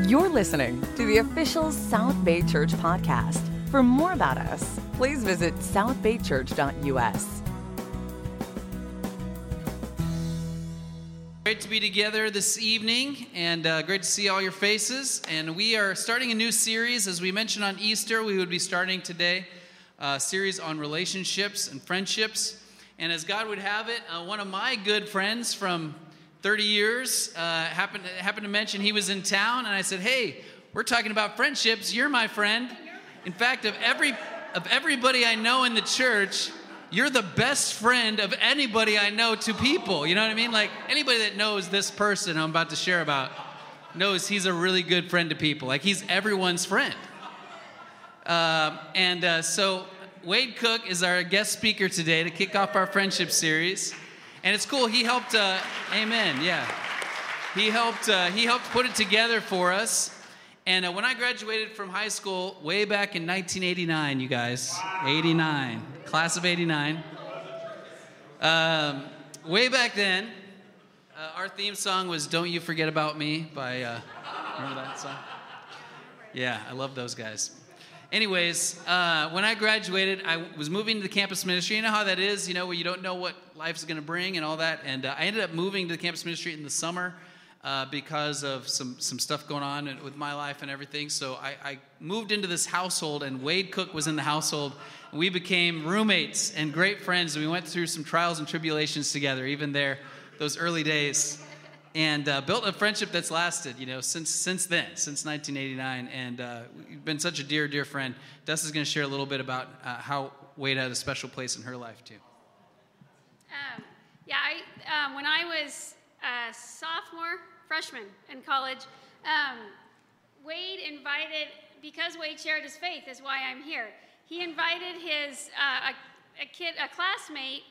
You're listening to the official South Bay Church podcast. For more about us, please visit southbaychurch.us. Great to be together this evening and uh, great to see all your faces. And we are starting a new series. As we mentioned on Easter, we would be starting today a series on relationships and friendships. And as God would have it, uh, one of my good friends from 30 years uh, happened, happened to mention he was in town. And I said, Hey, we're talking about friendships. You're my friend. In fact, of, every, of everybody I know in the church, you're the best friend of anybody I know to people. You know what I mean? Like anybody that knows this person I'm about to share about knows he's a really good friend to people. Like he's everyone's friend. Uh, and uh, so Wade Cook is our guest speaker today to kick off our friendship series. And it's cool. He helped. Uh, amen. Yeah. He helped. Uh, he helped put it together for us. And uh, when I graduated from high school, way back in 1989, you guys, 89, class of 89. Um, way back then, uh, our theme song was "Don't You Forget About Me" by. Uh, remember that song? Yeah, I love those guys. Anyways, uh, when I graduated, I was moving to the campus ministry. You know how that is, you know, where you don't know what life's going to bring and all that. And uh, I ended up moving to the campus ministry in the summer uh, because of some, some stuff going on with my life and everything. So I, I, moved into this household, and Wade Cook was in the household. We became roommates and great friends. And we went through some trials and tribulations together, even there, those early days and uh, built a friendship that's lasted, you know, since since then, since 1989. And uh, we've been such a dear, dear friend. Dust is going to share a little bit about uh, how Wade had a special place in her life too. Um, yeah, I, um, when I was a sophomore, freshman in college, um, Wade invited because Wade shared his faith is why I'm here. He invited his uh, a, a kid, a classmate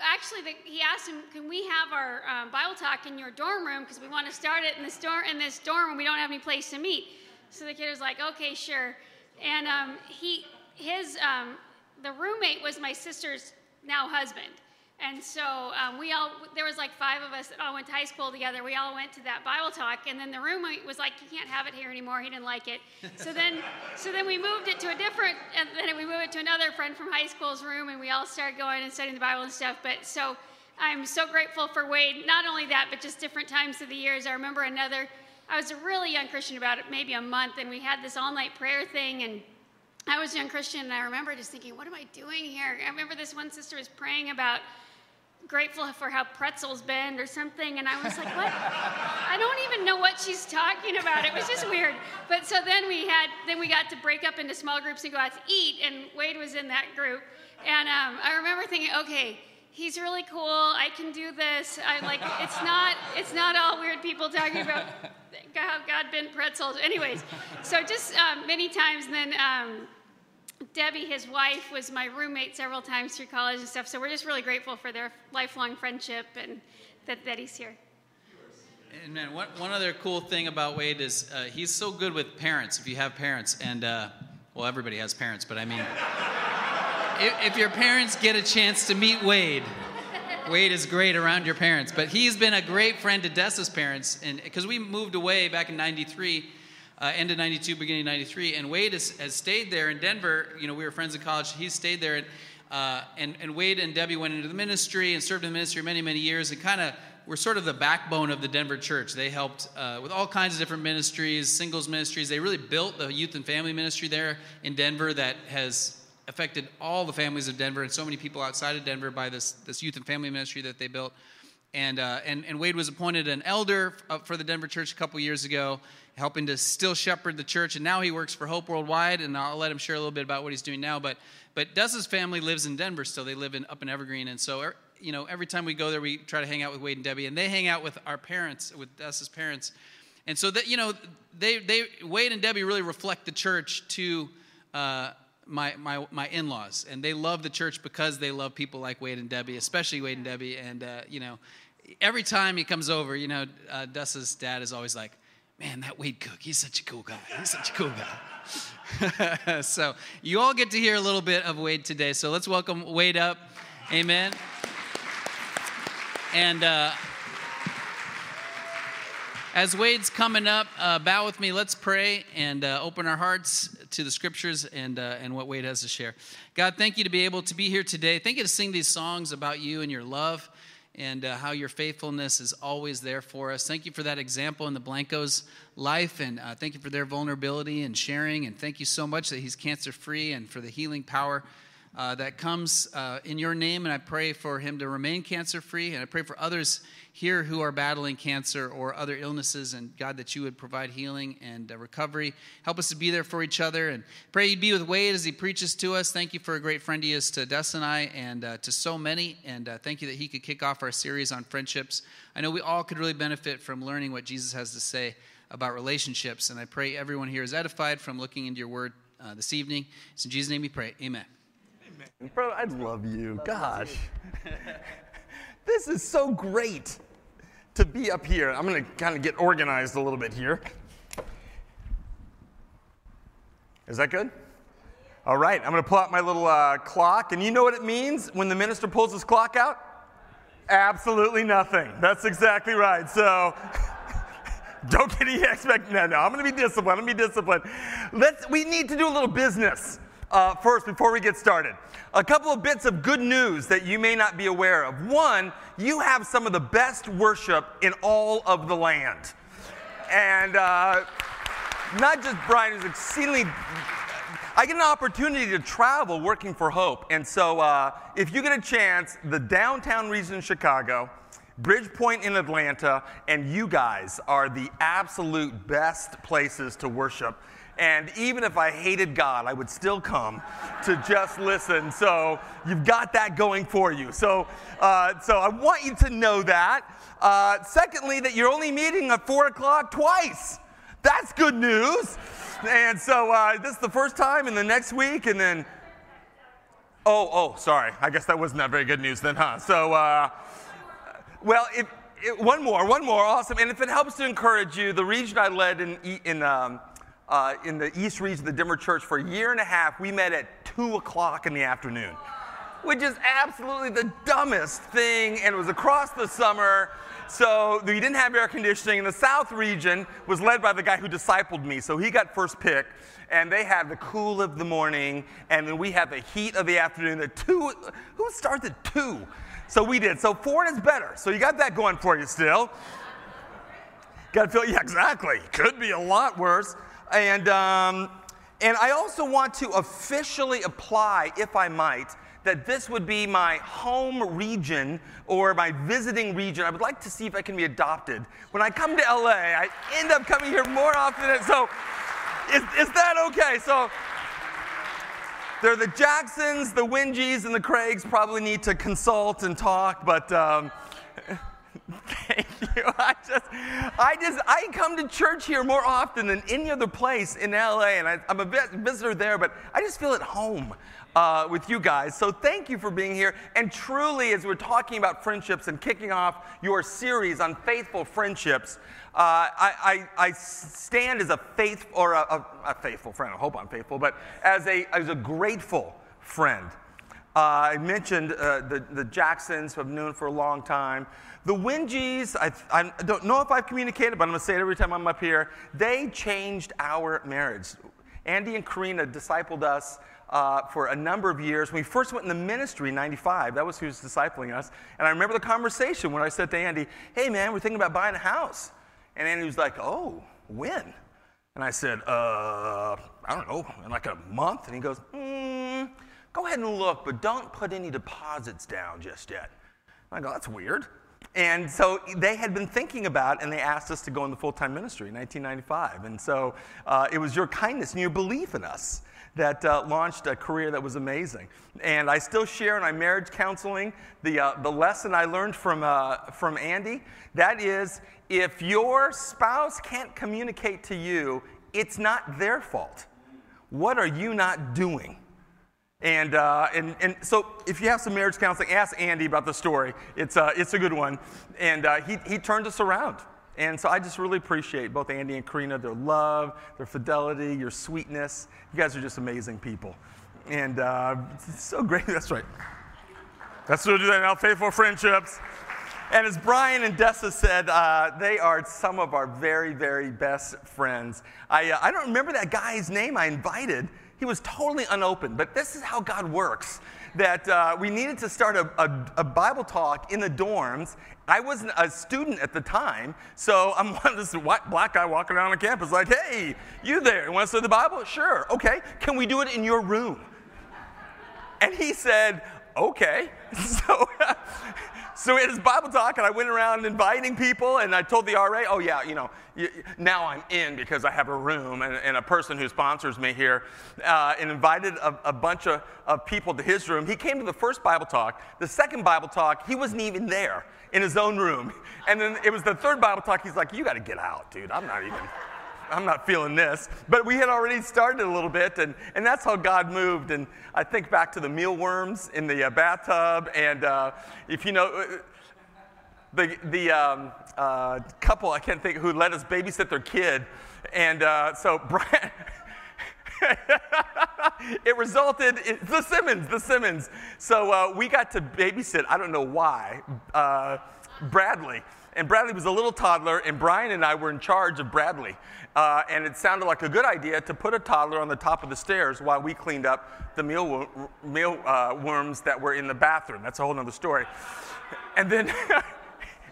actually, the, he asked him, "Can we have our um, Bible talk in your dorm room? Because we want to start it in this dorm in this dorm room. We don't have any place to meet." So the kid was like, "Okay, sure." And um, he, his, um, the roommate was my sister's now husband. And so um, we all, there was like five of us that all went to high school together. We all went to that Bible talk, and then the roommate was like, "You can't have it here anymore." He didn't like it. So then, so then we moved it to a different, and then we moved it to another friend from high school's room, and we all started going and studying the Bible and stuff. But so I'm so grateful for Wade. Not only that, but just different times of the years. I remember another. I was a really young Christian about it, maybe a month, and we had this all-night prayer thing, and I was a young Christian, and I remember just thinking, "What am I doing here?" I remember this one sister was praying about grateful for how pretzels bend or something. And I was like, what? I don't even know what she's talking about. It was just weird. But so then we had, then we got to break up into small groups and go out to eat. And Wade was in that group. And um, I remember thinking, okay, he's really cool. I can do this. I like, it's not, it's not all weird people talking about how God bent pretzels. Anyways, so just um, many times then, um, Debbie, his wife, was my roommate several times through college and stuff. So we're just really grateful for their lifelong friendship and that, that he's here. And man, one, one other cool thing about Wade is uh, he's so good with parents. If you have parents, and uh, well, everybody has parents, but I mean, if, if your parents get a chance to meet Wade, Wade is great around your parents. But he's been a great friend to Dessa's parents, and because we moved away back in '93 uh, end of 92, beginning of 93. And Wade has, has, stayed there in Denver. You know, we were friends in college. He stayed there. And, uh, and, and Wade and Debbie went into the ministry and served in the ministry many, many years and kind of were sort of the backbone of the Denver church. They helped uh, with all kinds of different ministries, singles ministries. They really built the youth and family ministry there in Denver that has affected all the families of Denver and so many people outside of Denver by this, this youth and family ministry that they built. And, uh, and, and Wade was appointed an elder for the Denver church a couple years ago helping to still shepherd the church. And now he works for Hope Worldwide, and I'll let him share a little bit about what he's doing now. But but Dessa's family lives in Denver still. They live in up in Evergreen, and so er, you know every time we go there, we try to hang out with Wade and Debbie, and they hang out with our parents, with Dessa's parents. And so that you know, they they Wade and Debbie really reflect the church to. Uh, my, my, my in-laws and they love the church because they love people like wade and debbie especially wade and debbie and uh, you know every time he comes over you know uh, dessa's dad is always like man, that Wade Cook, he's such a cool guy. He's such a cool guy. so you all get to hear a little bit of Wade today. So let's welcome Wade up. Amen. And uh, As Wade's coming up, uh, bow with me. Let's pray and uh, open our hearts to the scriptures and, uh, and what Wade has to share. God, thank you to be able to be here today. Thank you to sing these songs about you and your love and uh, how your faithfulness is always there for us. Thank you for that example in the Blancos' life, and uh, thank you for their vulnerability and sharing. And thank you so much that he's cancer free and for the healing power uh, that comes uh, in your name. And I pray for him to remain cancer free. And I pray for others here who are battling cancer or other illnesses. And God, that you would provide healing and uh, recovery. Help us to be there for each other. And pray you'd be with Wade as he preaches to us. Thank you for a great friend he is to Des and I and uh, to so many. And uh, thank you that he could kick off our series on friendships. I know we all could really benefit from learning what Jesus has to say about relationships. And I pray everyone here is edified from looking into your word uh, this evening. It's in Jesus' name we pray. Amen. Bro, I love you. Gosh. this is so great to be up here. I'm going to kind of get organized a little bit here. Is that good? All right, I'm going to pull out my little uh, clock, and you know what it means when the minister pulls his clock out? Absolutely nothing. That's exactly right. So don't get any expect. No, no, I'm going to be disciplined. I'm going to be disciplined. Let's. We need to do a little business uh, first before we get started. A couple of bits of good news that you may not be aware of. One, you have some of the best worship in all of the land. And uh, not just Brian, who's exceedingly. I get an opportunity to travel working for Hope. And so uh, if you get a chance, the downtown region in Chicago, Bridgepoint in Atlanta, and you guys are the absolute best places to worship. And even if I hated God, I would still come to just listen. So you've got that going for you. So, uh, so I want you to know that. Uh, secondly, that you're only meeting at four o'clock twice. That's good news. And so uh, this is the first time, and the next week, and then. Oh, oh, sorry. I guess that wasn't that very good news then, huh? So, uh, well, if, if, one more, one more, awesome. And if it helps to encourage you, the region I led in, in um, uh, in the East Region of the Denver Church for a year and a half. We met at 2 o'clock in the afternoon, which is absolutely the dumbest thing, and it was across the summer. So we didn't have air conditioning. And the South region was led by the guy who discipled me. So he got first pick. And they had the cool of the morning. And then we had the heat of the afternoon. The two, who starts at two? So we did. So four is better. So you got that going for you still. Got to feel, yeah, exactly. Could be a lot worse. And, um, and I also want to officially apply, if I might, that this would be my home region or my visiting region. I would like to see if I can be adopted. When I come to LA, I end up coming here more often. So, is, is that okay? So, there are the Jacksons, the Wingies, and the Craigs probably need to consult and talk, but. Um, Thank you. I just, I just, I come to church here more often than any other place in LA, and I, am a visitor there, but I just feel at home uh, with you guys. So thank you for being here. And truly, as we're talking about friendships and kicking off your series on faithful friendships, uh, I, I, I, stand as a faith or a, a, a, faithful friend. I hope I'm faithful, but as a, as a grateful friend. Uh, I mentioned uh, the, the Jacksons, who I've known for a long time. The Wingies, I, I, don't know if I've communicated, but I'm going to say it every time I'm up here. They changed our marriage. Andy and Karina discipled us uh, for a number of years. When we first went in the ministry in 95, that was who was discipling us. And I remember the conversation when I said to Andy, Hey, man, we're thinking about buying a house. And Andy was like, Oh, when? And I said, uh, I don't know, in like a month. And he goes, mm, Go ahead and look, but don't put any deposits down just yet. And I go, That's weird. And so they had been thinking about, and they asked us to go in the full time ministry in 1995. And so uh, it was your kindness and your belief in us that uh, launched a career that was amazing. And I still share in my marriage counseling the, uh, the lesson I learned from, uh, from Andy. That is, if your spouse can't communicate to you, it's not their fault. What are you not doing? And, uh, and, and so if you have some marriage counseling, ask Andy about the story. It's, uh, it's a good one. And uh, he, he turned us around. And so I just really appreciate both Andy and Karina, their love, their fidelity, your sweetness. You guys are just amazing people. And uh, it's so great. That's right. That's what we do now, faithful friendships. and as Brian and Dessa said, uh, they are some of our very, very best friends. I, uh, I don't remember that guy's name I invited. He was totally unopened, but this is how God works. That uh, we needed to start a, a, a, Bible talk in the dorms. I wasn't a student at the time, so I'm one of this white, black guy walking around the campus, like, hey, you there, you want to study the Bible? Sure, okay. Can we do it in your room? And he said, okay. So, so had this Bible talk, and I went around inviting people, and I told the RA, oh, yeah, you know, now I'm in because I have a room and, and a person who sponsors me here, uh, and invited a, a bunch of, of people to his room. He came to the first Bible talk. The second Bible talk, he wasn't even there in his own room. And then it was the third Bible talk, he's like, you got to get out, dude. I'm not even. I'm not feeling this. But we had already started a little bit, and, and that's how God moved. And I think back to the mealworms in the uh, bathtub. And uh, if you know, uh, the, the um, uh, couple, I can't think, who let us babysit their kid. And uh, so Brian. it resulted in the Simmons, the Simmons. So uh, we got to babysit, I don't know why, Bradley. And Bradley was a little toddler, and Brian and I were in charge of Bradley. Uh, and it sounded like a good idea to put a toddler on the top of the stairs while we cleaned up the meal, meal uh, worms that were in the bathroom. That's a whole other story. And then,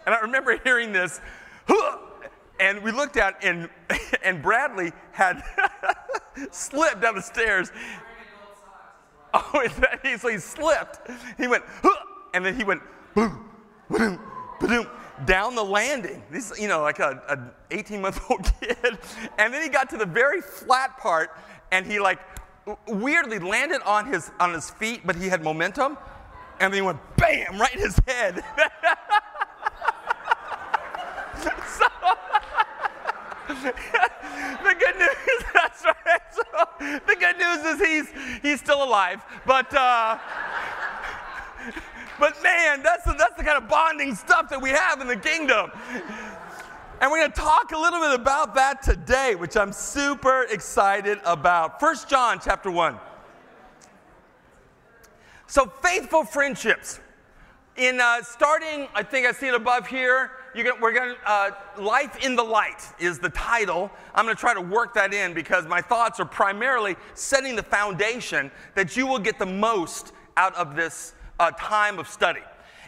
and I remember hearing this, and we looked out, and, and Bradley had slipped down the stairs. Oh, so he slipped. He went, and then he went, boom, boom, down the landing. This, you know, like a, a 18 month old kid. And then he got to the very flat part and he like weirdly landed on his, on his feet, but he had momentum. And then he went bam right in his head. so, the good news, that's right. So, the good news is he's, he's still alive. But, uh, but man, that's the, that's the kind of bonding stuff that we have in the kingdom. And we're going to talk a little bit about that today, which I'm super excited about. First John chapter 1. So, faithful friendships. In uh, starting, I think I see it above here. Gonna, we're going to, uh, Life in the Light is the title. I'm going to try to work that in because my thoughts are primarily setting the foundation that you will get the most out of this uh, time of study.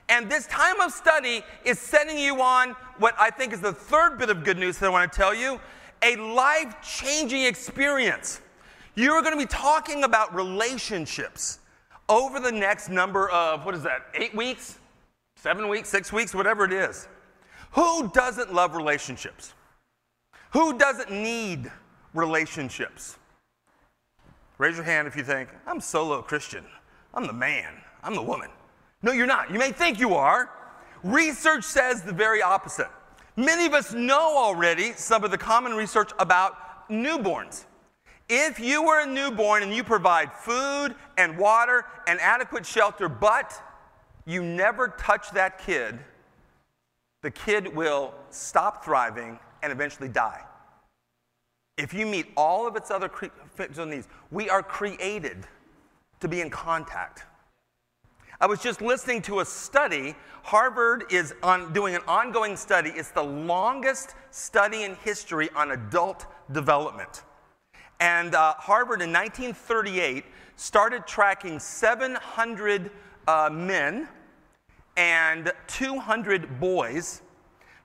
And this time of study is setting you on what I think is the third bit of good news that I want to tell you a life changing experience. You're going to be talking about relationships over the next number of, what is that, eight weeks, seven weeks, six weeks, whatever it is. Who doesn't love relationships? Who doesn't need relationships? Raise your hand if you think, I'm solo Christian. I'm the man. I'm the woman. No, you're not. You may think you are. Research says the very opposite. Many of us know already some of the common research about newborns. If you were a newborn and you provide food and water and adequate shelter, but you never touch that kid, the kid will stop thriving and eventually die. If you meet all of its other physical needs, we are created to be in contact. I was just listening to a study. Harvard is on, doing an ongoing study. It's the longest study in history on adult development. And uh, Harvard in 1938 started tracking 700 uh, men and 200 boys.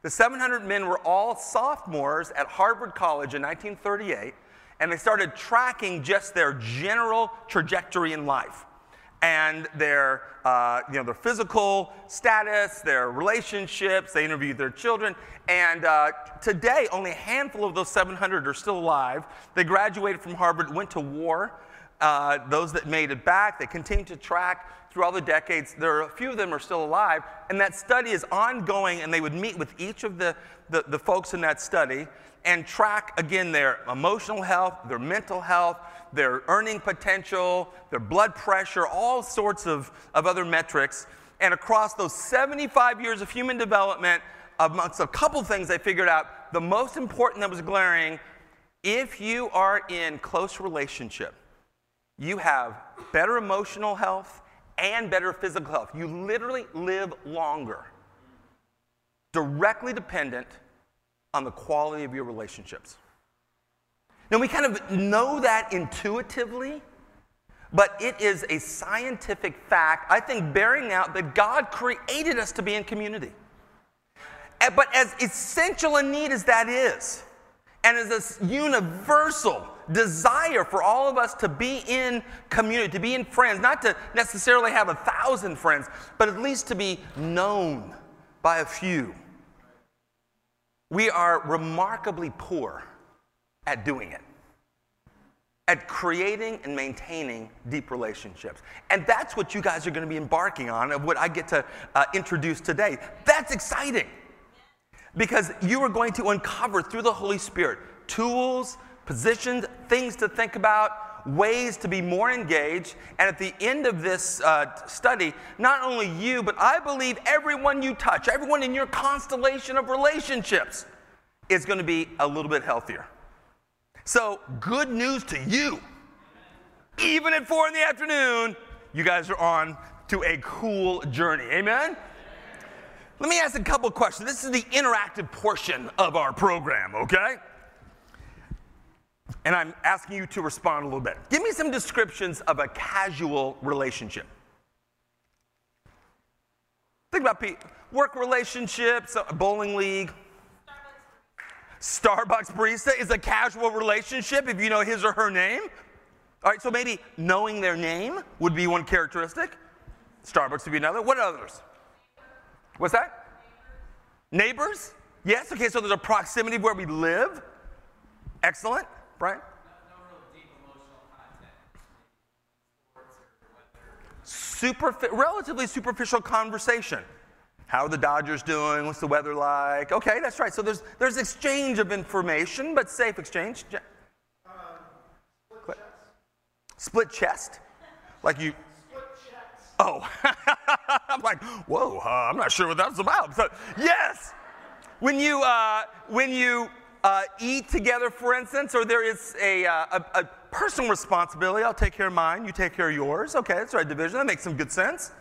The 700 men were all sophomores at Harvard College in 1938, and they started tracking just their general trajectory in life and their, uh, you know, their physical status, their relationships. They interviewed their children. And uh, today, only a handful of those 700 are still alive. They graduated from Harvard, went to war. Uh, those that made it back, they continue to track through all the decades. There are a few of them are still alive. And that study is ongoing, and they would meet with each of the, the, the folks in that study and track, again, their emotional health, their mental health, their earning potential, their blood pressure, all sorts of, of other metrics. And across those 75 years of human development, amongst a couple things they figured out, the most important that was glaring if you are in close relationship, you have better emotional health and better physical health. You literally live longer. directly dependent on the quality of your relationships. Now, we kind of know that intuitively, but it is a scientific fact, I think, bearing out that God created us to be in community. Eh, but as essential a need as that is, and as a universal desire for all of us to be in community, to be in friends, not to necessarily have a thousand friends, but at least to be known by a few. We are remarkably poor at doing it, at creating and maintaining deep relationships. And that's what you guys are going to be embarking on, of what I get to uh, introduce today. That's exciting because you are going to uncover through the Holy Spirit tools, positions, things to think about, ways to be more engaged. And at the end of this uh, study, not only you, but I believe everyone you touch, everyone in your constellation of relationships, is going to be a little bit healthier. So, good news to you. Even at four in the afternoon, you guys are on to a cool journey. Amen? Let me ask a couple questions. This is the interactive portion of our program, okay? And I'm asking you to respond a little bit. Give me some descriptions of a casual relationship. Think about work relationships, a bowling league. Starbucks barista is a casual relationship if you know his or her name. All right, so maybe knowing their name would be one characteristic. Starbucks would be another. What others? What's that? Neighbors? Yes, okay, so there's a proximity of where we live. Excellent. Brian? Super, relatively superficial conversation. How are the Dodgers doing? What's the weather like? Okay, that's right. So there's, there's exchange of information, but safe exchange. Split, chest. split chest? Like you. Oh. I'm like, whoa, uh, I'm not sure what that's about. So, yes. When you, uh, when you uh, eat together, for instance, or there is a, uh, a, a, personal responsibility. I'll take care of mine, you take care of yours. Okay, that's right, division. That makes some good sense.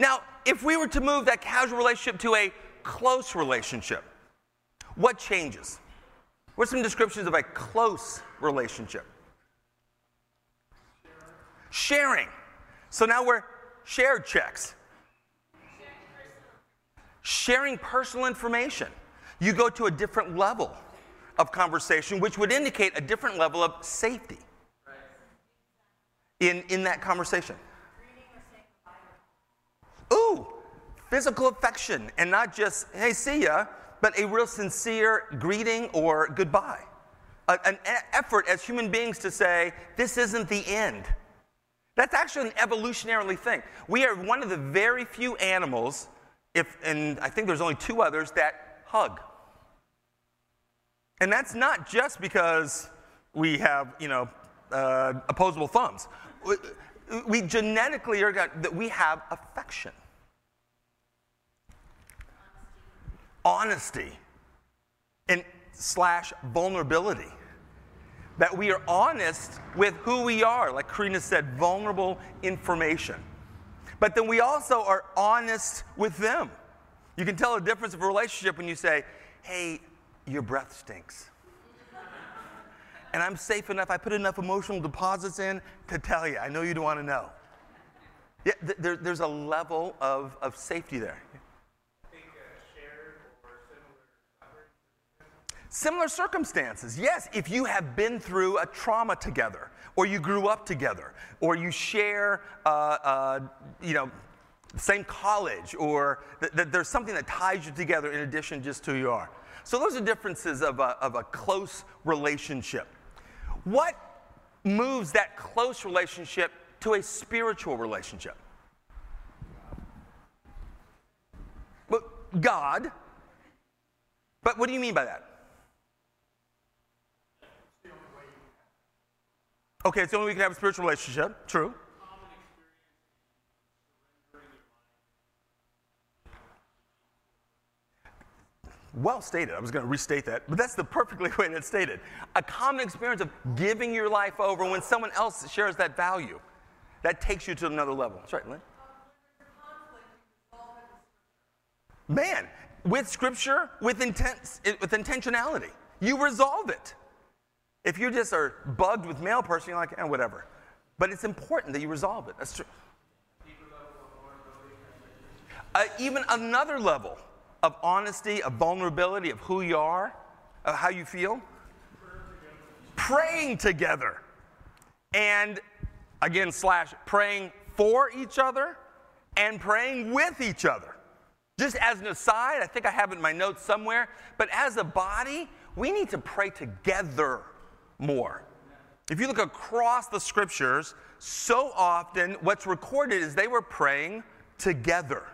Now, if we were to move that casual relationship to a close relationship, what changes? What are some descriptions of a close relationship? Sharing. So now we're shared checks. Sharing personal information you go to a different level of conversation, which would indicate a different level of safety in, in that conversation. Physical affection, and not just, hey, see ya, but a real sincere greeting or goodbye. A, an effort as human beings to say, this isn't the end. That's actually an evolutionarily thing. We are one of the very few animals, if, and I think there's only two others, that hug. And that's not just because we have, you know, uh, opposable thumbs. We, we genetically are we have affection, honesty, and slash vulnerability. That we are honest with who we are, like Karina said, vulnerable information. But then we also are honest with them. You can tell the difference of a relationship when you say, hey, your breath stinks. and I'm safe enough, I put enough emotional deposits in to tell you. I know you don't want to know. Yeah, th- there, there's a level of, of safety there. Similar circumstances. Yes, if you have been through a trauma together, or you grew up together, or you share, uh, uh, you know, same college, or th- th- there's something that ties you together in addition just to who you are. So those are differences of a, of a close relationship. What moves that close relationship to a spiritual relationship? But God. But what do you mean by that? Okay, it's the only way we can have a spiritual relationship. True. Um, well stated. I was going to restate that, but that's the perfectly way that's stated. A common experience of giving your life over when someone else shares that value. That takes you to another level. That's right, Lynn. Man, with scripture, with, intent, with intentionality. You resolve it. If you just are bugged with male person, you're like, eh, whatever. But it's important that you resolve it. That's true. Uh, even another level of honesty, of vulnerability, of who you are, of how you feel. Praying together. And again, slash, praying for each other and praying with each other. Just as an aside, I think I have it in my notes somewhere, but as a body, we need to pray together more. If you look across the scriptures, so often what's recorded is they were praying together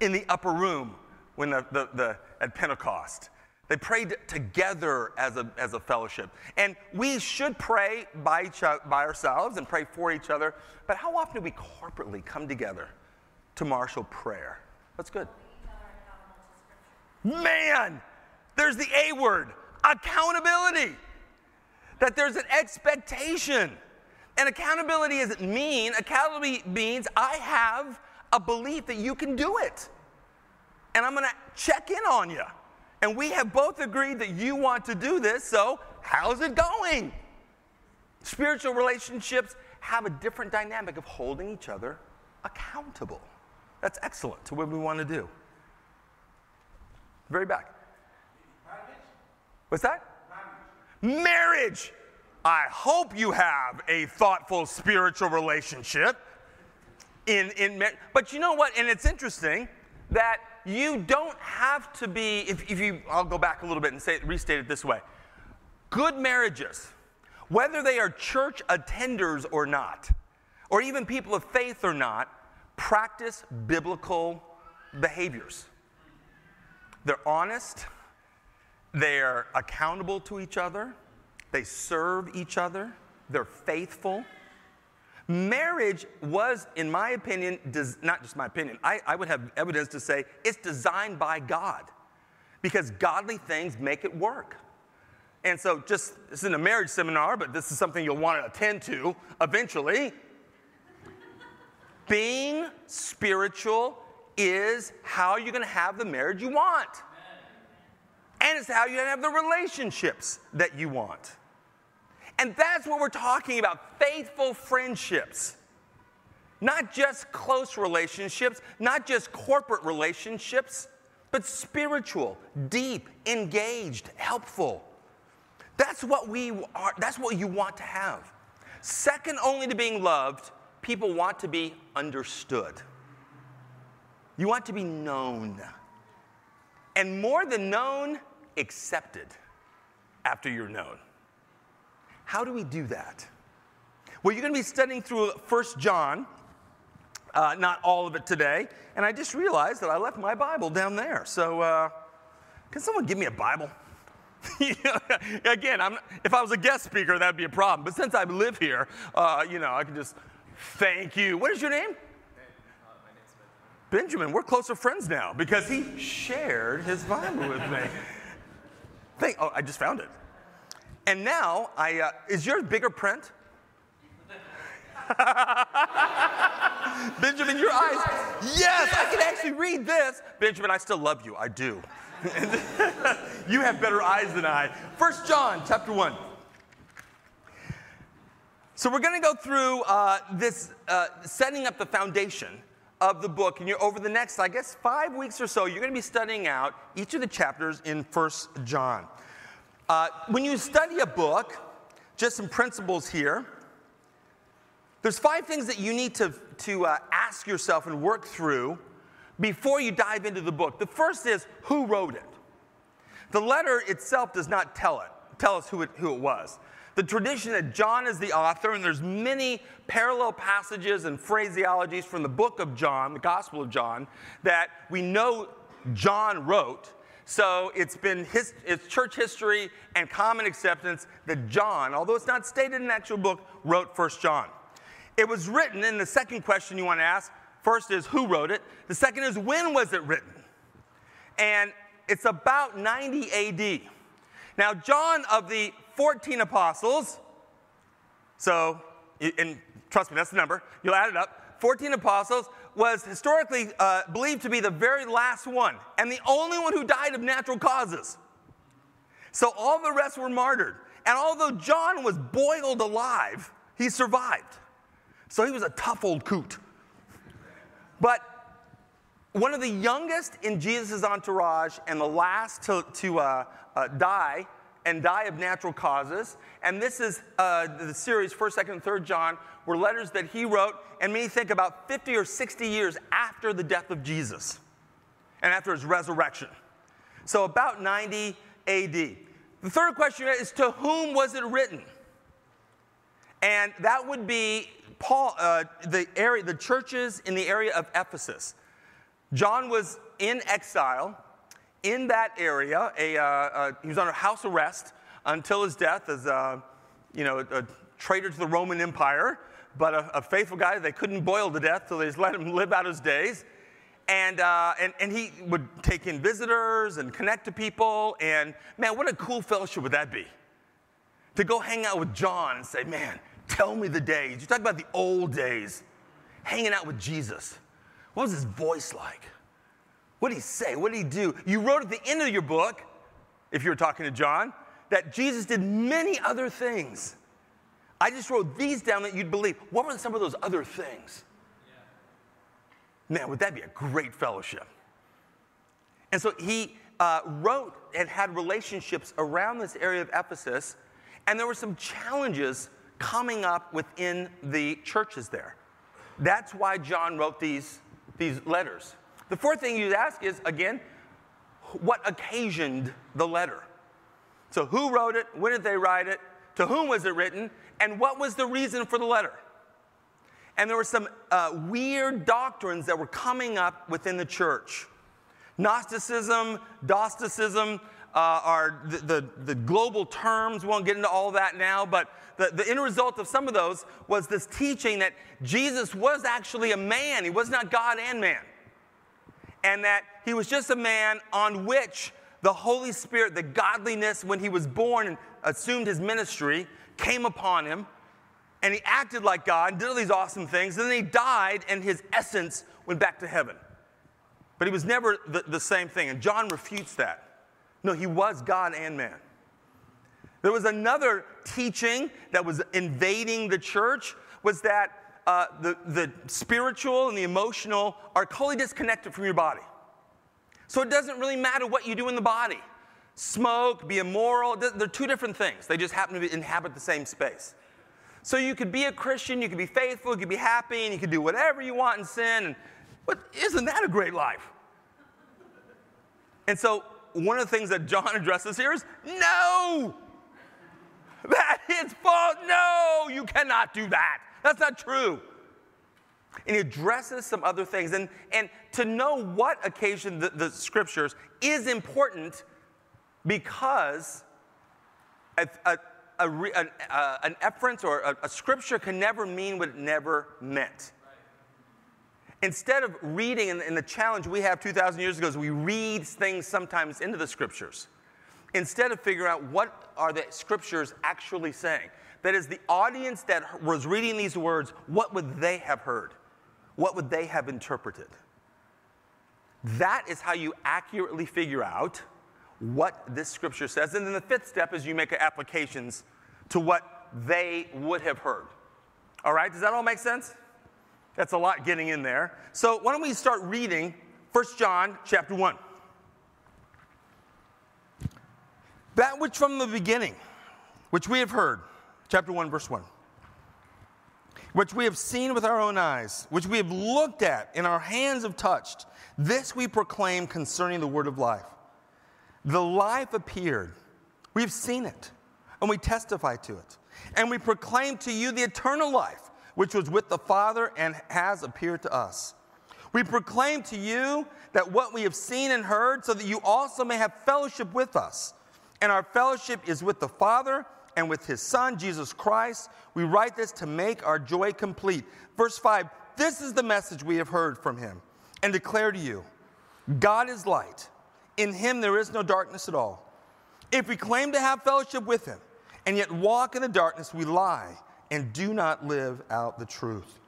in the upper room when the, the, the, at Pentecost. They prayed together as a, as a fellowship. And we should pray by, each, by ourselves and pray for each other, but how often do we corporately come together to marshal prayer? That's good. Man, there's the A word accountability. That there's an expectation. And accountability isn't mean, accountability means I have a belief that you can do it. And I'm gonna check in on you. And we have both agreed that you want to do this, so how's it going? Spiritual relationships have a different dynamic of holding each other accountable. That's excellent to what we want to do. Very back. What's that? Marriage. I hope you have a thoughtful spiritual relationship in, in but you know what? And it's interesting that you don't have to be, if, if you, I'll go back a little bit and say, restate it this way. Good marriages, whether they are church attenders or not, or even people of faith or not, practice biblical behaviors. They're honest, they're accountable to each other, they serve each other, they're faithful. Marriage was, in my opinion, does, not just my opinion, I, I would have evidence to say it's designed by God because godly things make it work. And so, just this isn't a marriage seminar, but this is something you'll want to attend to eventually. Being spiritual is how you're going to have the marriage you want. And it's how to have the relationships that you want. And that's what we're talking about faithful friendships. Not just close relationships, not just corporate relationships, but spiritual, deep, engaged, helpful. That's what we are, that's what you want to have. Second only to being loved, people want to be understood. You want to be known. And more than known, accepted after you're known. How do we do that? Well, you're going to be studying through First John, uh, not all of it today, and I just realized that I left my Bible down there. So, uh, can someone give me a Bible? Again, I'm, if I was a guest speaker, that'd be a problem. But since I live here, uh, you know, I can just thank you. What is your name? Benjamin, we're closer friends now because he shared his Bible with me. Thank, oh, I just found it. And now, I, uh, is yours bigger print? Benjamin, your eyes. Yes, I can actually read this. Benjamin, I still love you. I do. you have better eyes than I. First John chapter 1. So we're going to go through uh, this uh, setting up the foundation of the book, and you're over the next, I guess, five weeks or so, you're going to be studying out each of the chapters in First John. Uh, when you study a book, just some principles here. There's five things that you need to, to uh, ask yourself and work through before you dive into the book. The first is who wrote it? The letter itself does not tell it, tell us who it, who it was. The tradition that John is the author, and there's many parallel passages and phraseologies from the book of John, the Gospel of John, that we know John wrote. So it's been his, it's church history and common acceptance that John, although it's not stated in the actual book, wrote First John. It was written, and the second question you want to ask first is who wrote it? The second is when was it written? And it's about 90 AD. Now, John of the 14 apostles, so, and trust me, that's the number, you'll add it up. 14 apostles was historically uh, believed to be the very last one and the only one who died of natural causes. So all the rest were martyred. And although John was boiled alive, he survived. So he was a tough old coot. But one of the youngest in Jesus' entourage and the last to, to uh, uh, die and die of natural causes. And this is uh, the series, 1st, 2nd, and 3rd John, were letters that he wrote, and many think about 50 or 60 years after the death of Jesus and after his resurrection. So about 90 AD. The third question is to whom was it written? And that would be Paul, uh, the area, the churches in the area of Ephesus. John was in exile in that area. A, uh, uh, he was under house arrest until his death as a, you know, a, traitor to the Roman Empire, but a, a, faithful guy. They couldn't boil to death, so they just let him live out his days. And, uh, and, and he would take in visitors and connect to people. And man, what a cool fellowship would that be? To go hang out with John and say, man, tell me the days. You talk about the old days, hanging out with Jesus. What was his voice like? What did he say? What did he do? You wrote at the end of your book, if you were talking to John, that Jesus did many other things. I just wrote these down that you'd believe. What were some of those other things? Man, would that be a great fellowship? And so he uh, wrote and had relationships around this area of Ephesus, and there were some challenges coming up within the churches there. That's why John wrote these, these letters. The fourth thing you'd ask is, again, what occasioned the letter? So, who wrote it? When did they write it? To whom was it written? And what was the reason for the letter? And there were some uh, weird doctrines that were coming up within the church. Gnosticism, Docetism uh, are the, the, the, global terms. We won't get into all that now, but the, the end result of some of those was this teaching that Jesus was actually a man. He was not God and man and that he was just a man on which the Holy Spirit, the godliness, when he was born and assumed his ministry, came upon him. And he acted like God and did all these awesome things. And then he died, and his essence went back to heaven. But he was never the, the same thing. And John refutes that. No, he was God and man. There was another teaching that was invading the church was that uh, the, the spiritual and the emotional are totally disconnected from your body. So it doesn't really matter what you do in the body. Smoke, be immoral, they're two different things. They just happen to inhabit the same space. So you could be a Christian, you could be faithful, you could be happy, and you could do whatever you want in sin. And, but isn't that a great life? And so one of the things that John addresses here is no! That is false. No, you cannot do that. That's not true. And he addresses some other things. And, and to know what occasion the, the scriptures is important because a, a, a, an, uh, an efference or a, a scripture can never mean what it never meant. Instead of reading, and, the challenge we have 2,000 years ago is we read things sometimes into the scriptures. Instead of figuring out what are the scriptures actually saying. That is, the audience that was reading these words, what would they have heard? What would they have interpreted? That is how you accurately figure out what this scripture says. And then the fifth step is you make applications to what they would have heard. All right, does that all make sense? That's a lot getting in there. So why don't we start reading 1 John chapter 1. That which from the beginning, which we have heard, chapter 1, verse 1. Which we have seen with our own eyes, which we have looked at and our hands have touched. This we proclaim concerning the word of life. The life appeared. We've seen it, and we testify to it. And we proclaim to you the eternal life, which was with the Father and has appeared to us. We proclaim to you that what we have seen and heard, so that you also may have fellowship with us. And our fellowship is with the Father and with his Son, Jesus Christ. We write this to make our joy complete. Verse 5 This is the message we have heard from him and declare to you God is light. In him there is no darkness at all. If we claim to have fellowship with him and yet walk in the darkness, we lie and do not live out the truth.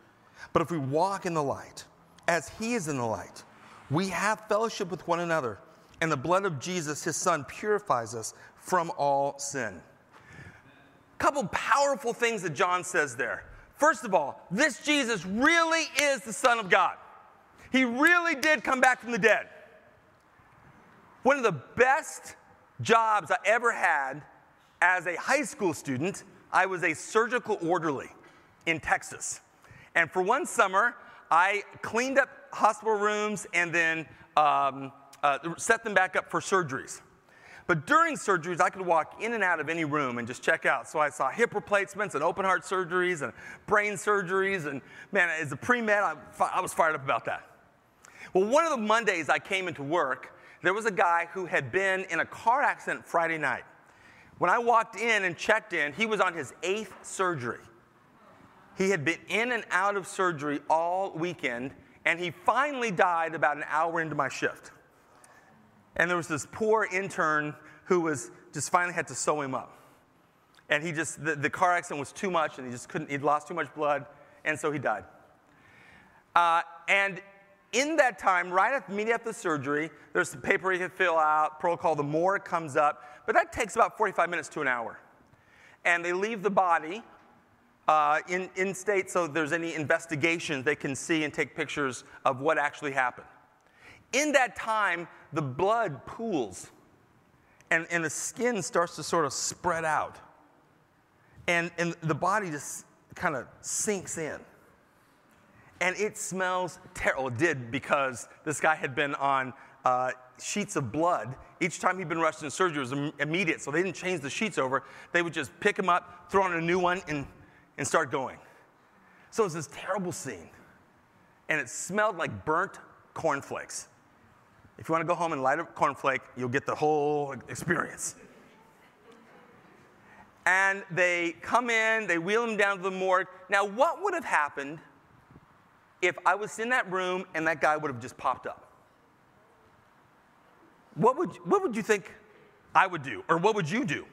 But if we walk in the light, as he is in the light. We have fellowship with one another, and the blood of Jesus, his son, purifies us from all sin. Couple powerful things that John says there. First of all, this Jesus really is the Son of God. He really did come back from the dead. One of the best jobs I ever had as a high school student, I was a surgical orderly in Texas. And for one summer, I cleaned up hospital rooms and then um, uh, set them back up for surgeries. But during surgeries, I could walk in and out of any room and just check out. So I saw hip replacements and open heart surgeries and brain surgeries. And man, as a pre med, I, I was fired up about that. Well, one of the Mondays I came into work, there was a guy who had been in a car accident Friday night. When I walked in and checked in, he was on his eighth surgery. He had been in and out of surgery all weekend, and he finally died about an hour into my shift. And there was this poor intern who was just finally had to sew him up. And he just, the, the car accident was too much, and he just couldn't, he'd lost too much blood, and so he died. Uh, and in that time, right after, immediately after the surgery, there's some paper you fill out, protocol, the more it comes up, but that takes about 45 minutes to an hour. And they leave the body uh, in, in state so there's any investigations they can see and take pictures of what actually happened. In that time, the blood pools and, and the skin starts to sort of spread out. And, and the body just kind of sinks in and it smells terrible. It did because this guy had been on uh, sheets of blood. Each time he'd been rushed into surgery, it was immediate, so they didn't change the sheets over. They would just pick him up, throw on a new one, and, and start going. So it was this terrible scene. And it smelled like burnt cornflakes. If you want to go home and light a cornflake, you'll get the whole experience. And they come in, they wheel him down to the morgue. Now, what would have happened if I was in that room and that guy would have just popped up? What would, what would you think I would do? Or what would you do?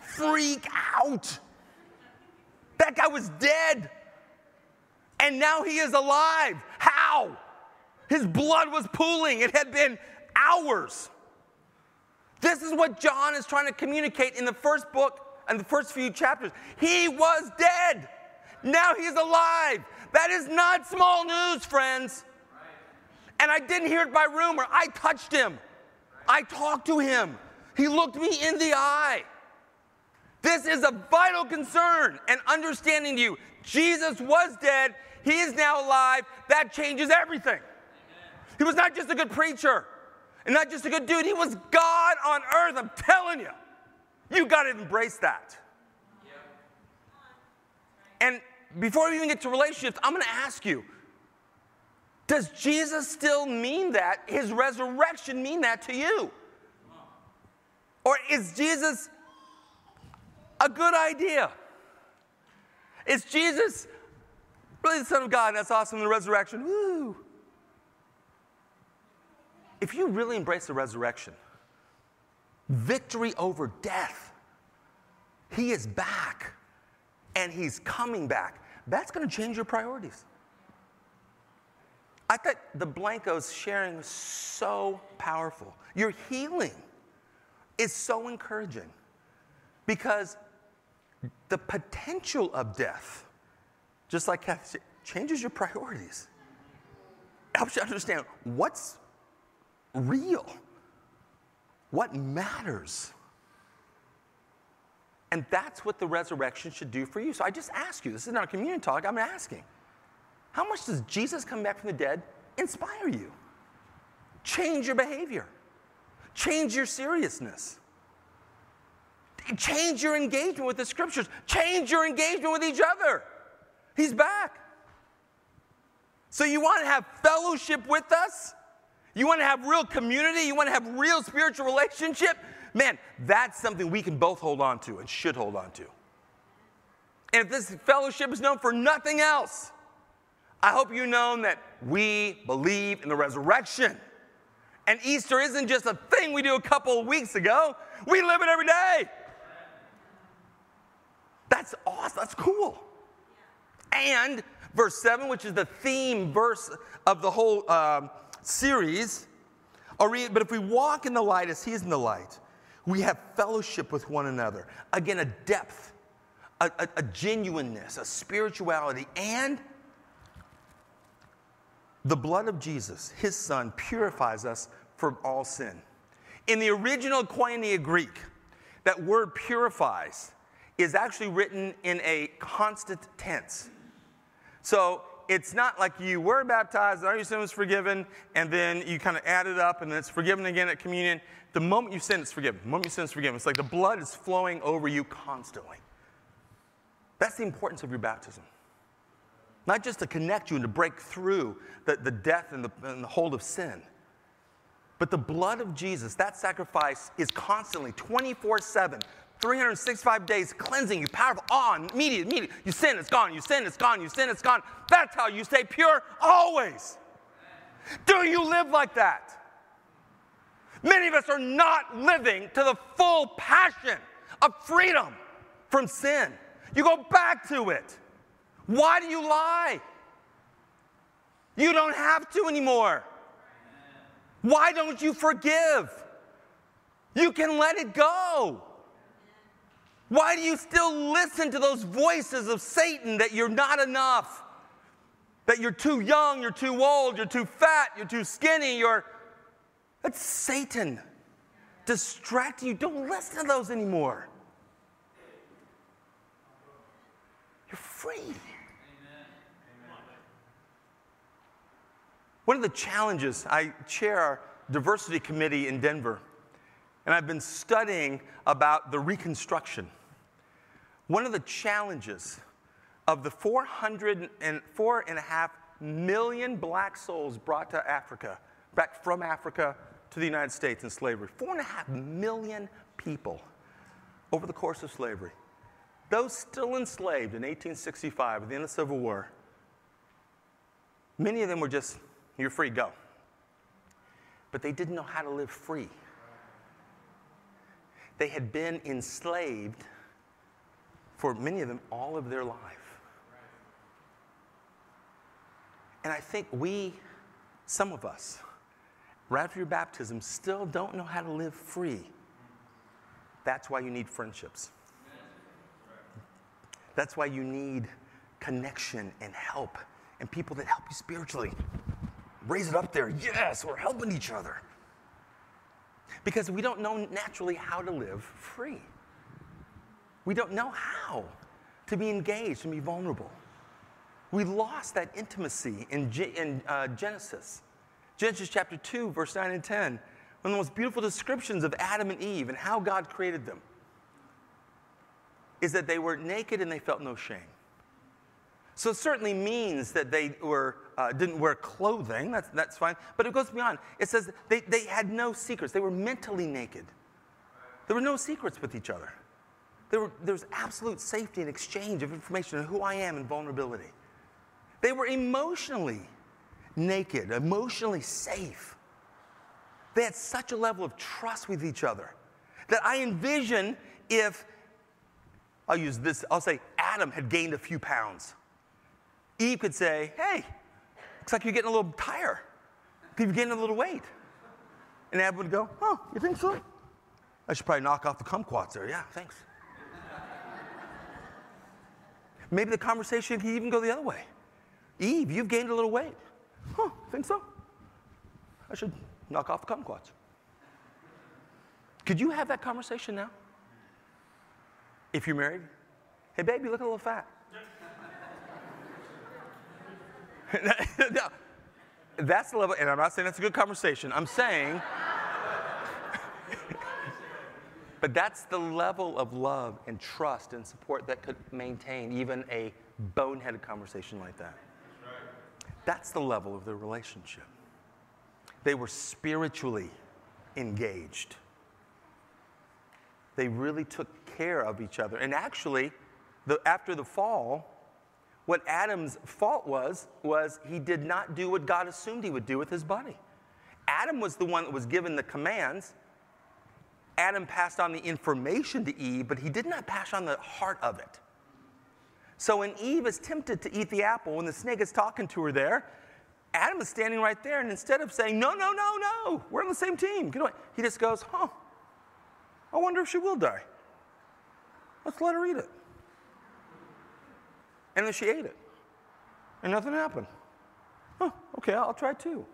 Freak out. That guy was dead. And now he is alive. How? His blood was pooling. It had been hours. This is what John is trying to communicate in the first book and the first few chapters. He was dead. Now he's alive. That is not small news, friends. And I didn't hear it by rumor. I touched him. I talked to him. He looked me in the eye. This is a vital concern and understanding to you. Jesus was dead. He is now alive. That changes everything. He was not just a good preacher and not just a good dude. He was God on earth. I'm telling you. You got to embrace that. And before we even get to relationships, I'm going to ask you Does Jesus still mean that? His resurrection mean that to you? Or is Jesus a good idea? Is Jesus really the Son of God? and That's awesome, the resurrection. Woo! If you really embrace the resurrection, victory over death, He is back and He's coming back that's going to change your priorities. I thought the Blancos sharing was so powerful. Your healing is so encouraging because the potential of death, just like Kathy changes your priorities. Helps you understand what's real, what matters. And that's what the resurrection should do for you. So I just ask you this is not a communion talk, I'm asking. How much does Jesus come back from the dead inspire you? Change your behavior, change your seriousness, change your engagement with the scriptures, change your engagement with each other. He's back. So you want to have fellowship with us? You want to have real community? You want to have real spiritual relationship? Man, that's something we can both hold on to and should hold on to. And if this fellowship is known for nothing else, I hope you know that we believe in the resurrection. And Easter isn't just a thing we do a couple of weeks ago, we live it every day. That's awesome. That's cool. And Verse 7, which is the theme verse of the whole um, series. But if we walk in the light as He is in the light, we have fellowship with one another. Again, a depth, a, a, a genuineness, a spirituality, and the blood of Jesus, His Son, purifies us from all sin. In the original Koinonia Greek, that word purifies is actually written in a constant tense. So it's not like you were baptized, and all your sin was forgiven, and then you kind of add it up and then it's forgiven again at communion. The moment you sin, it's forgiven. The moment you sin, it's forgiven. It's like the blood is flowing over you constantly. That's the importance of your baptism. Not just to connect you and to break through the, the death and the, and the hold of sin, but the blood of Jesus, that sacrifice is constantly 24 7, 365 days cleansing you, powerful, on, immediate, immediate. You sin, it's gone. You sin, it's gone. You sin, it's gone. That's how you stay pure always. Do you live like that? Many of us are not living to the full passion of freedom from sin. You go back to it. Why do you lie? You don't have to anymore. Why don't you forgive? You can let it go. Why do you still listen to those voices of Satan that you're not enough? That you're too young, you're too old, you're too fat, you're too skinny, you're. That's Satan distracting you. Don't listen to those anymore. You're free. One of the challenges, I chair our diversity committee in Denver, and I've been studying about the Reconstruction. One of the challenges of the 400 and four and a half million black souls brought to Africa, back from Africa to the United States in slavery, four and a half million people over the course of slavery. Those still enslaved in 1865 at the end of the Civil War, many of them were just you're free, go. But they didn't know how to live free. They had been enslaved for many of them all of their life. And I think we, some of us, right after your baptism, still don't know how to live free. That's why you need friendships. That's why you need connection and help and people that help you spiritually raise it up there. Yes, we're helping each other. Because we don't know naturally how to live free. We don't know how to be engaged and be vulnerable. We lost that intimacy in, G- in uh, Genesis. Genesis chapter 2, verse 9 and 10, one of the most beautiful descriptions of Adam and Eve and how God created them is that they were naked and they felt no shame. So it certainly means that they were, uh, didn't wear clothing, that's, that's fine. But it goes beyond. It says they, they had no secrets, they were mentally naked. There were no secrets with each other. There, was absolute safety and exchange of information of who I am and vulnerability. They were emotionally naked, emotionally safe. They had such a level of trust with each other that I envision if, I'll use this, I'll say Adam had gained a few pounds. Eve could say, Hey, looks like you're getting a little tired. You're getting a little weight. And Ab would go, Oh, you think so? I should probably knock off the kumquats there. Yeah, thanks. Maybe the conversation can even go the other way. Eve, you've gained a little weight. Huh, think so? I should knock off the kumquats. Could you have that conversation now? If you're married? Hey, baby, look a little fat. no, that's the level, and I'm not saying that's a good conversation. I'm saying, but that's the level of love and trust and support that could maintain even a boneheaded conversation like that. That's the level of their relationship. They were spiritually engaged. They really took care of each other. And actually, the, after the fall, what Adam's fault was, was he did not do what God assumed he would do with his body. Adam was the one that was given the commands. Adam passed on the information to Eve, but he did not pass on the heart of it. So when Eve is tempted to eat the apple, when the snake is talking to her there, Adam is standing right there, and instead of saying, No, no, no, no, we're on the same team, get away, he just goes, Huh, I wonder if she will die. Let's let her eat it. And then she ate it, and nothing happened. Huh, okay, I'll try too.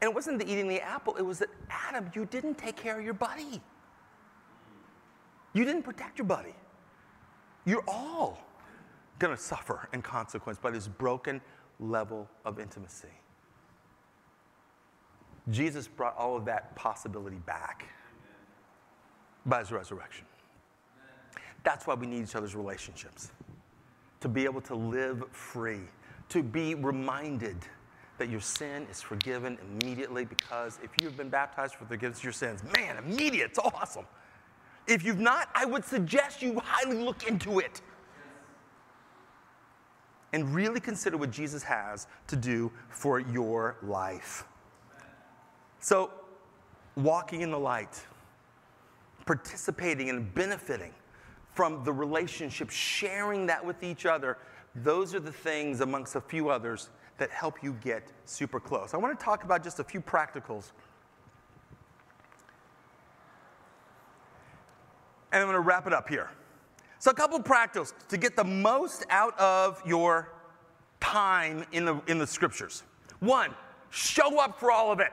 And it wasn't the eating the apple, it was that Adam, you didn't take care of your buddy. You didn't protect your buddy. You're all going to suffer in consequence by this broken level of intimacy. Jesus brought all of that possibility back by his resurrection. That's why we need each other's relationships to be able to live free, to be reminded that your sin is forgiven immediately because if you've been baptized for the forgiveness of your sins, man, immediate, it's awesome. If you've not, I would suggest you highly look into it and really consider what Jesus has to do for your life. So, walking in the light, participating and benefiting from the relationship, sharing that with each other, those are the things, amongst a few others, that help you get super close. I want to talk about just a few practicals. And I'm going to wrap it up here. So, a couple practicals to get the most out of your time in the, in the scriptures. One, show up for all of it.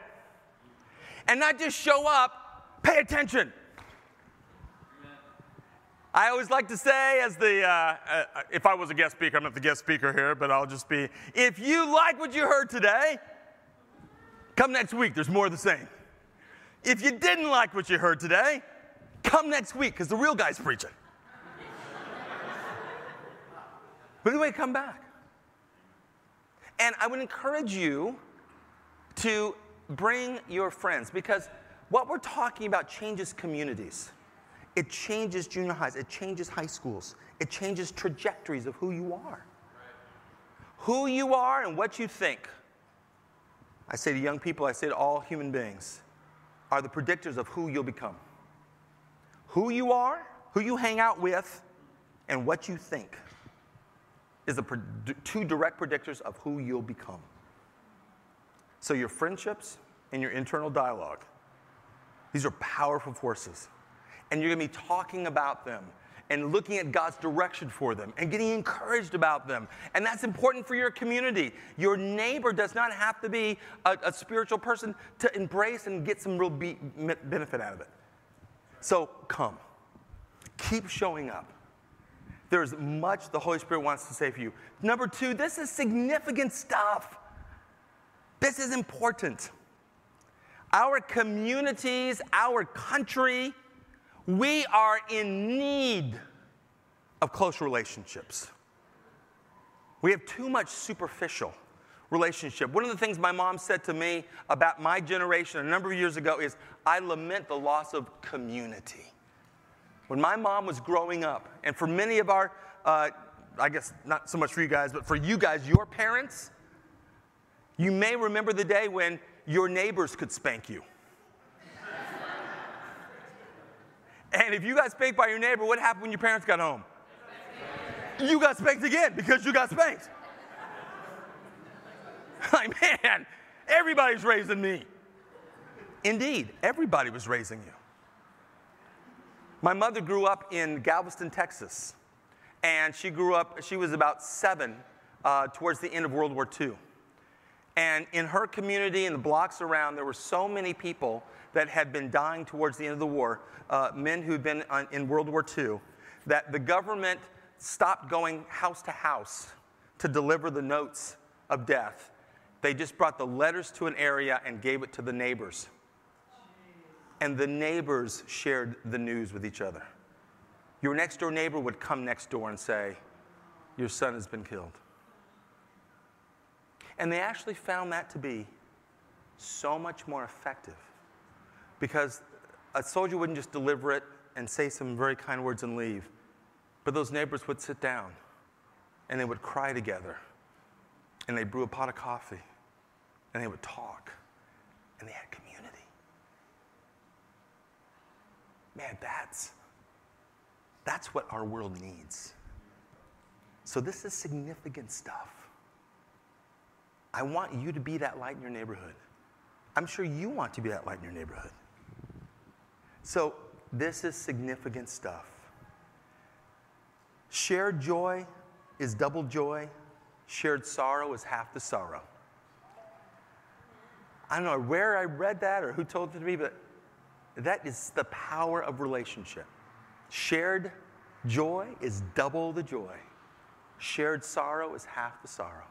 And not just show up, pay attention. I always like to say, as the, uh, uh, if I was a guest speaker, I'm not the guest speaker here, but I'll just be, if you like what you heard today, come next week, there's more of the same. If you didn't like what you heard today, come next week, because the real guy's preaching. but anyway, come back. And I would encourage you to bring your friends, because what we're talking about changes communities. It changes junior highs, it changes high schools, it changes trajectories of who you are. Who you are and what you think. I say to young people, I say to all human beings, are the predictors of who you'll become. Who you are, who you hang out with, and what you think is the two direct predictors of who you'll become. So, your friendships and your internal dialogue, these are powerful forces and you're going to be talking about them and looking at God's direction for them and getting encouraged about them. And that's important for your community. Your neighbor does not have to be a, a spiritual person to embrace and get some real be- benefit out of it. So come, keep showing up. There's much the Holy Spirit wants to say for you. Number two, this is significant stuff. This is important. Our communities, our country, we are in need of close relationships. We have too much superficial relationship. One of the things my mom said to me about my generation a number of years ago is I lament the loss of community. When my mom was growing up, and for many of our, uh, I guess not so much for you guys, but for you guys, your parents, you may remember the day when your neighbors could spank you. And if you got spanked by your neighbor, what happened when your parents got home? You got spanked again because you got spanked. like, man, everybody's raising me. Indeed, everybody was raising you. My mother grew up in Galveston, Texas, and she grew up, she was about seven uh, towards the end of World War II. And in her community and the blocks around, there were so many people that had been dying towards the end of the war, uh, men who had been on, in World War II, that the government stopped going house to house to deliver the notes of death. They just brought the letters to an area and gave it to the neighbors. And the neighbors shared the news with each other. Your next door neighbor would come next door and say, Your son has been killed. And they actually found that to be so much more effective because a soldier wouldn't just deliver it and say some very kind words and leave, but those neighbors would sit down and they would cry together and they'd brew a pot of coffee and they would talk and they had community. Man, that's, that's what our world needs. So, this is significant stuff. I want you to be that light in your neighborhood. I'm sure you want to be that light in your neighborhood. So, this is significant stuff. Shared joy is double joy, shared sorrow is half the sorrow. I don't know where I read that or who told it to me, but that is the power of relationship. Shared joy is double the joy, shared sorrow is half the sorrow.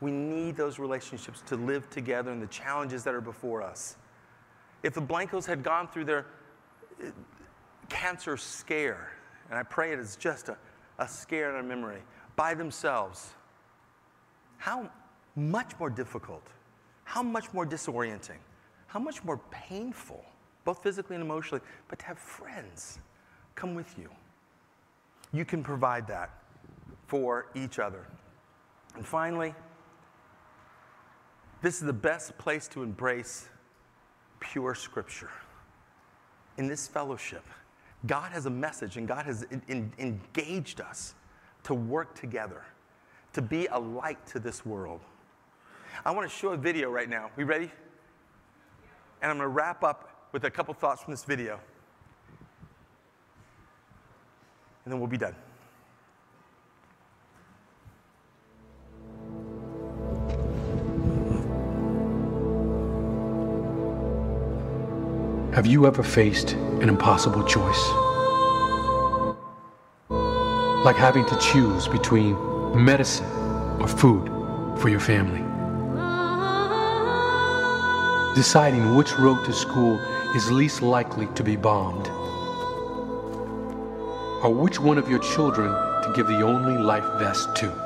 We need those relationships to live together in the challenges that are before us. If the Blancos had gone through their uh, cancer scare, and I pray it is just a, a scare in our memory, by themselves, how much more difficult, how much more disorienting, how much more painful, both physically and emotionally, but to have friends come with you. You can provide that for each other. And finally, this is the best place to embrace pure scripture. In this fellowship, God has a message and God has in, in, engaged us to work together, to be a light to this world. I want to show a video right now. We ready? And I'm going to wrap up with a couple thoughts from this video. And then we'll be done. Have you ever faced an impossible choice? Like having to choose between medicine or food for your family. Deciding which road to school is least likely to be bombed. Or which one of your children to give the only life vest to.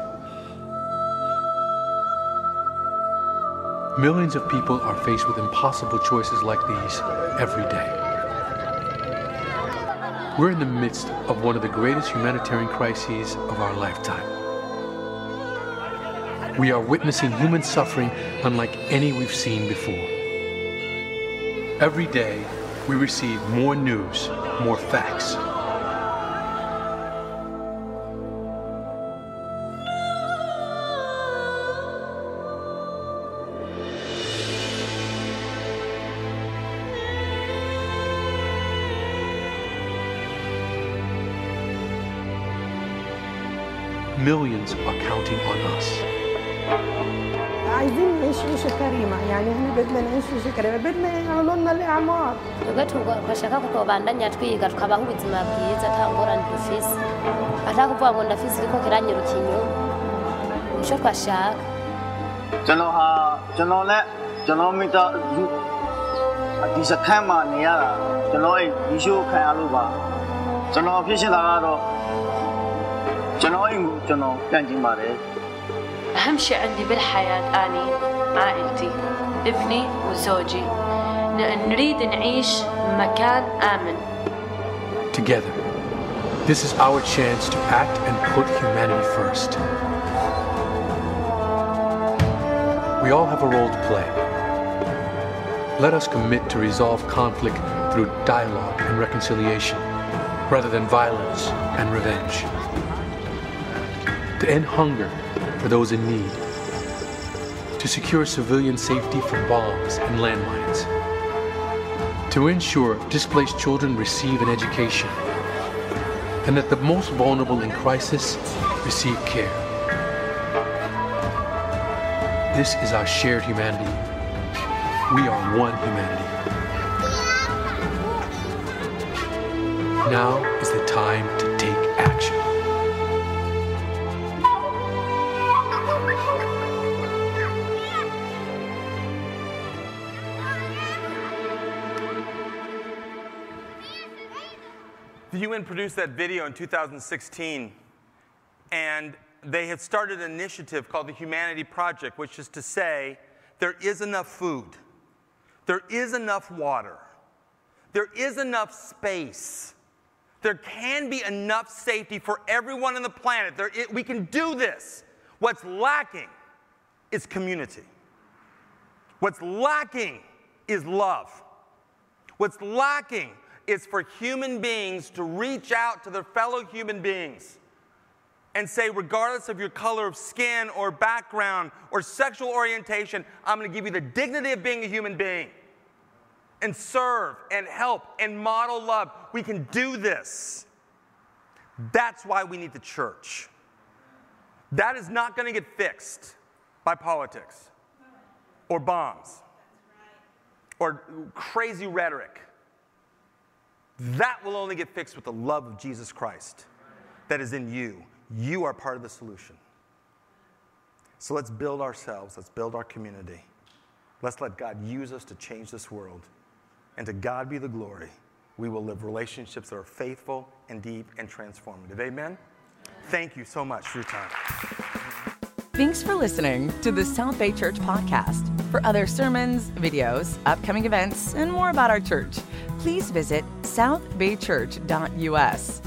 Millions of people are faced with impossible choices like these every day. We're in the midst of one of the greatest humanitarian crises of our lifetime. We are witnessing human suffering unlike any we've seen before. Every day, we receive more news, more facts, millions are counting on us. عايزين نعيش عيشة كريمة يعني احنا بدنا نعيش عيشة كريمة بدنا يعملوا لنا الإعمار twebwe tugashaka ko twobandanya twiga tukabaho ubuzima bwiza nta ngorane dufise atari kuvuga ngo ndafise iriko kiranyiruka inyuma nico twashaka ကျွန်တော်ဟာကျွန်တော်နဲ့ကျွန်တော်မိသားစုဒီစခန်းမှာနေရတာကျွန်တော်အိမ်ဒီရှိုးခံရလို့ပါကျွန်တော်ဖြစ်ရှင်တာကတော့ ကျွန်တော်အိမ်ကိုကျွန်တော်ပြန်ကျင်ပါတယ် أهم شيء عندي بالحياة أني عائلتي ابني وزوجي ن- نريد نعيش مكان آمن Together, this is our chance to act and put humanity first. We all have a role to play. Let us commit to resolve conflict through dialogue and reconciliation, rather than violence and revenge. To end hunger for those in need. To secure civilian safety from bombs and landmines. To ensure displaced children receive an education and that the most vulnerable in crisis receive care. This is our shared humanity. We are one humanity. Now is the time The UN produced that video in 2016, and they had started an initiative called the Humanity Project, which is to say there is enough food, there is enough water, there is enough space, there can be enough safety for everyone on the planet. There, it, we can do this. What's lacking is community. What's lacking is love. What's lacking is for human beings to reach out to their fellow human beings and say, regardless of your color of skin or background or sexual orientation, I'm going to give you the dignity of being a human being and serve and help and model love. We can do this. That's why we need the church. That is not going to get fixed by politics or bombs or crazy rhetoric. That will only get fixed with the love of Jesus Christ that is in you. You are part of the solution. So let's build ourselves, let's build our community. Let's let God use us to change this world. And to God be the glory. We will live relationships that are faithful and deep and transformative. Amen? Thank you so much for your time. Thanks for listening to the South Bay Church podcast. For other sermons, videos, upcoming events, and more about our church, please visit southbaychurch.us.